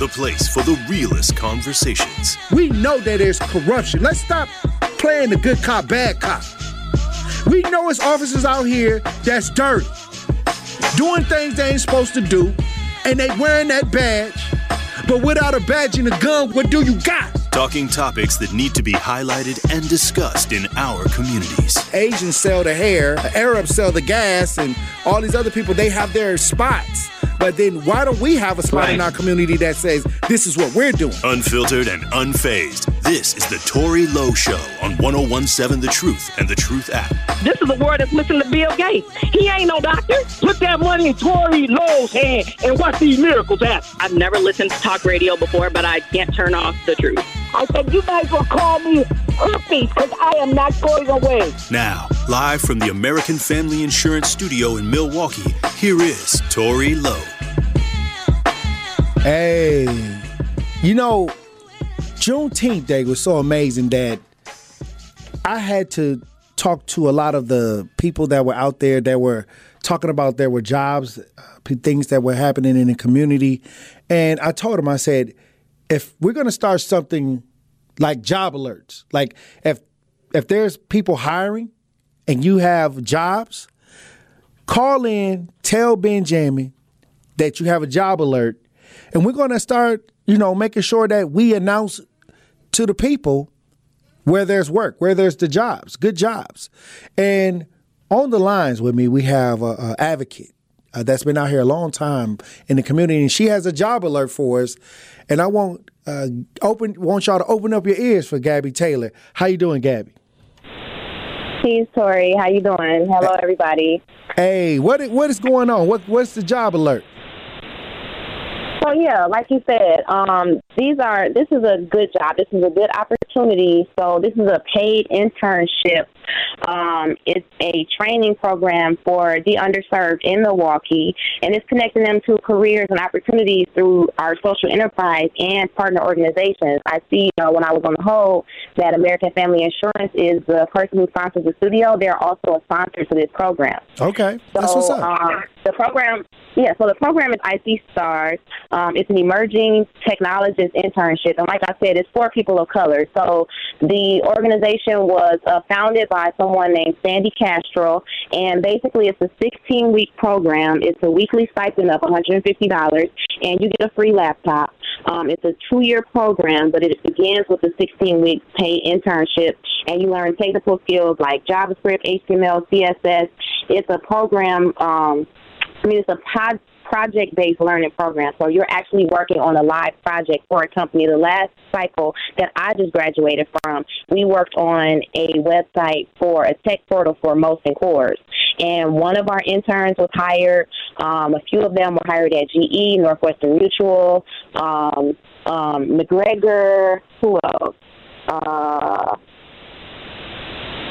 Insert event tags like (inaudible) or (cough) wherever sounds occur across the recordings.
the place for the realest conversations. We know that there's corruption. Let's stop playing the good cop, bad cop. We know it's officers out here that's dirty, doing things they ain't supposed to do, and they wearing that badge. But without a badge and a gun, what do you got? Talking topics that need to be highlighted and discussed in our communities. Asians sell the hair, Arabs sell the gas, and all these other people, they have their spots. But then why don't we have a spot right. in our community that says this is what we're doing? Unfiltered and unfazed. This is the Tory Lowe Show on 1017 The Truth and The Truth app. This is the word that's missing to Bill Gates. He ain't no doctor. Put that money in Tory Lowe's hand and watch these miracles happen. I've never listened to talk radio before, but I can't turn off the truth. I said, you might as well call me herpes because I am not going away. Now, live from the American Family Insurance Studio in Milwaukee, here is Tory Lowe. Hey, you know, Juneteenth Day was so amazing that I had to talk to a lot of the people that were out there that were talking about there were jobs, uh, things that were happening in the community. And I told them, I said, if we're going to start something like job alerts, like if if there's people hiring and you have jobs, call in, tell Benjamin that you have a job alert, and we're going to start, you know, making sure that we announce to the people where there's work, where there's the jobs, good jobs. And on the lines with me, we have a, advocate uh, that's been out here a long time in the community, and she has a job alert for us. And I want uh, open want y'all to open up your ears for Gaby Taylor. How you doing, Gaby? Hey, Tory. How you doing? Hello, everybody. Hey, what what is going on? What what's the job alert? So yeah, like you said, um, these are this is a good job. This is a good opportunity. So this is a paid internship. Um, it's a training program for the underserved in Milwaukee, and it's connecting them to careers and opportunities through our social enterprise and partner organizations. I see you know, when I was on the whole that American Family Insurance is the person who sponsors the studio. They're also a sponsor for this program. Okay, so, that's what's up. Um, the program, yeah. So the program is IC Stars. Um, it's an emerging technologist internship, and like I said, it's for people of color. So the organization was uh, founded by someone named Sandee Kastrul, and basically it's a 16 week program. It's a weekly stipend of $150, and you get a free laptop. Um, it's a two year program, but it begins with a 16 week paid internship, and you learn technical skills like JavaScript, HTML, CSS. It's a program. Um, I mean, it's a pod, project based learning program. So you're actually working on a live project for a company. The last cycle that I just graduated from, we worked on a website for a tech portal for Molson Coors. And one of our interns was hired. Um, a few of them were hired at GE, Northwestern Mutual, um, um, McGregor, who else? Uh,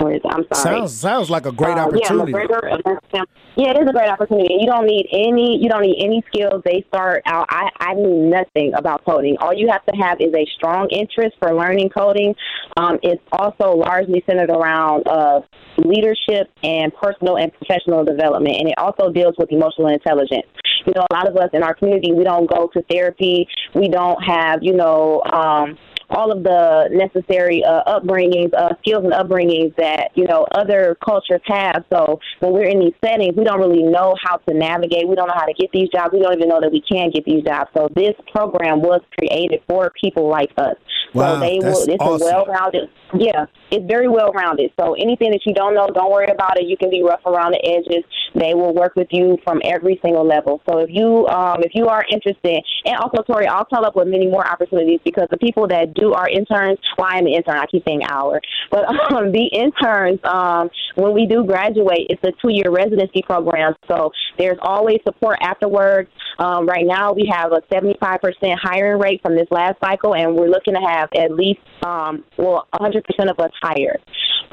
I'm sorry. Sounds sounds like a great uh, opportunity. Yeah, yeah, it is a great opportunity. You don't need any you don't need any skills. They start out. I I knew nothing about coding. All you have to have is a strong interest for learning coding. Um, it's also largely centered around uh, leadership and personal and professional development, and it also deals with emotional intelligence. You know, a lot of us in our community, we don't go to therapy. We don't have, you know, um, all of the necessary uh, upbringings, uh, skills and upbringings that you know other cultures have. So when we're in these settings, we don't really know how to navigate. We don't know how to get these jobs. We don't even know that we can get these jobs. So this program was created for people like us. Wow, so they will. It's awesome. a well-rounded. Yeah, it's very well-rounded. So anything that you don't know, don't worry about it. You can be rough around the edges. They will work with you from every single level. So if you um, if you are interested, and also Tory, I'll tell up with many more opportunities because the people that do our interns, well, I'm an intern. I keep saying our, but (laughs) um, the interns um, when we do graduate, it's a two-year residency program. So there's always support afterwards. Um, right now, we have a 75% hiring rate from this last cycle, and we're looking to have at least, um, well, 100% of us hired.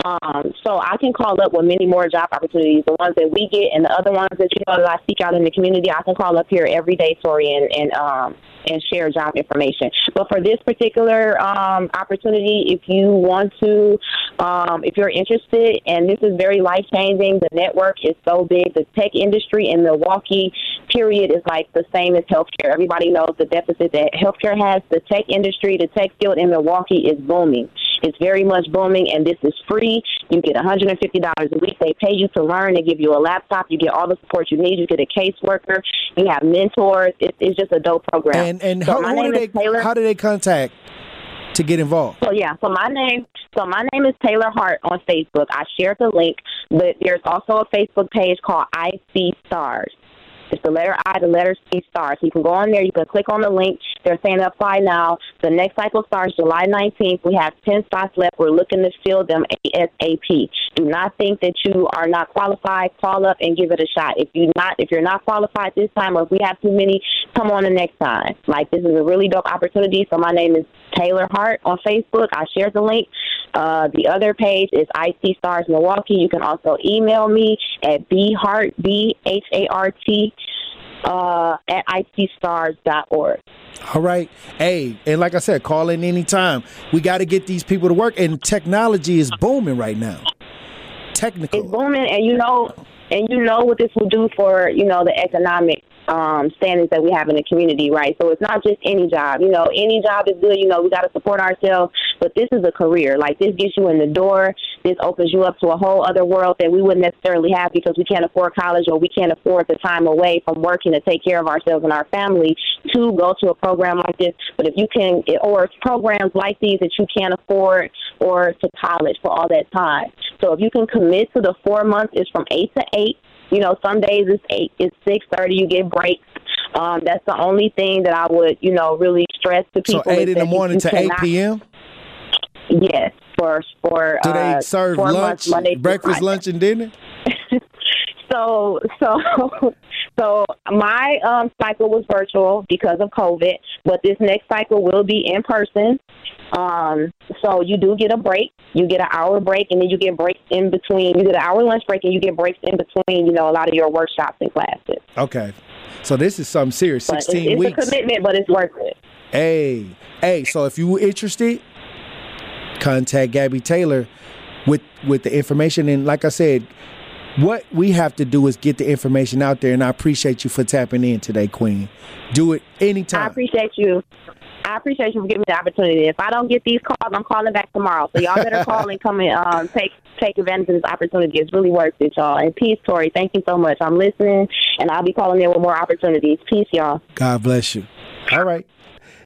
Um, so I can call up with many more job opportunities, the ones that we get and the other ones that you know that I seek out in the community. I can call up here every day, Tory, and and um, and share job information. But for this particular um, opportunity, if you want to, um, if you're interested, and this is very life changing, the network is so big. The tech industry in Milwaukee, period is like the same as healthcare. Everybody knows the deficit that healthcare has. The tech industry, the tech field in Milwaukee is booming. It's very much booming, and this is free. You get $150 a week. They pay you to learn. They give you a laptop. You get all the support you need. You get a caseworker. You have mentors. It's, it's just a dope program. And and so how, do they, Taylor. how do they contact to get involved? So yeah, so my name, so my name is Taylor Hart on Facebook. I shared the link, but there's also a Facebook page called I See Stars. It's the letter I, the letter C, stars. You can go on there. You can click on the link. They're saying apply now. The next cycle starts July 19th. We have 10 spots left. We're looking to fill them ASAP. Do not think that you are not qualified. Call up and give it a shot. If you not, if you're not qualified this time, or if we have too many, come on the next time. Like this is a really dope opportunity. So my name is Taylor Hart on Facebook. I shared the link. Uh, the other page is IC Stars Milwaukee. You can also email me at bhart, B H A R T, uh, at icstars.org. All right. Hey, and like I said, call in anytime. We got to get these people to work, and technology is booming right now. Technical. It's booming, and you know, and you know what this will do for you know the economic um, standards that we have in the community, right? So it's not just any job. You know, any job is good. You know, we got to support ourselves, but this is a career. Like this gets you in the door. This opens you up to a whole other world that we wouldn't necessarily have because we can't afford college or we can't afford the time away from working to take care of ourselves and our family to go to a program like this. But if you can, or programs like these that you can't afford, or to college for all that time. So if you can commit to the four months, it's from eight to eight. You know, some days it's eight, it's six thirty. You get breaks. Um, that's the only thing that I would, you know, really stress to so people. eight is in the morning to eight p.m. Yes, for for Do they uh, serve lunch, months, Monday breakfast, lunch, and dinner? (laughs) So so so my um, cycle was virtual because of COVID, but this next cycle will be in person. Um, so you do get a break. You get an hour break, and then you get breaks in between. You get an hour lunch break, and you get breaks in between. You know, a lot of your workshops and classes. Okay. So this is something serious. But it's, Sixteen it's weeks. It's a commitment, but it's worth it. Hey, hey. So if you were interested, contact Gaby Taylor with with the information. And like I said, what we have to do is get the information out there. And I appreciate you for tapping in today, Queen. Do it anytime. I appreciate you. I appreciate you for giving me the opportunity. If I don't get these calls, I'm calling back tomorrow. So y'all better call and come and um, take take advantage of this opportunity. It's really worth it, y'all. And peace, Tory. Thank you so much. I'm listening, and I'll be calling in with more opportunities. Peace, y'all. God bless you. All right.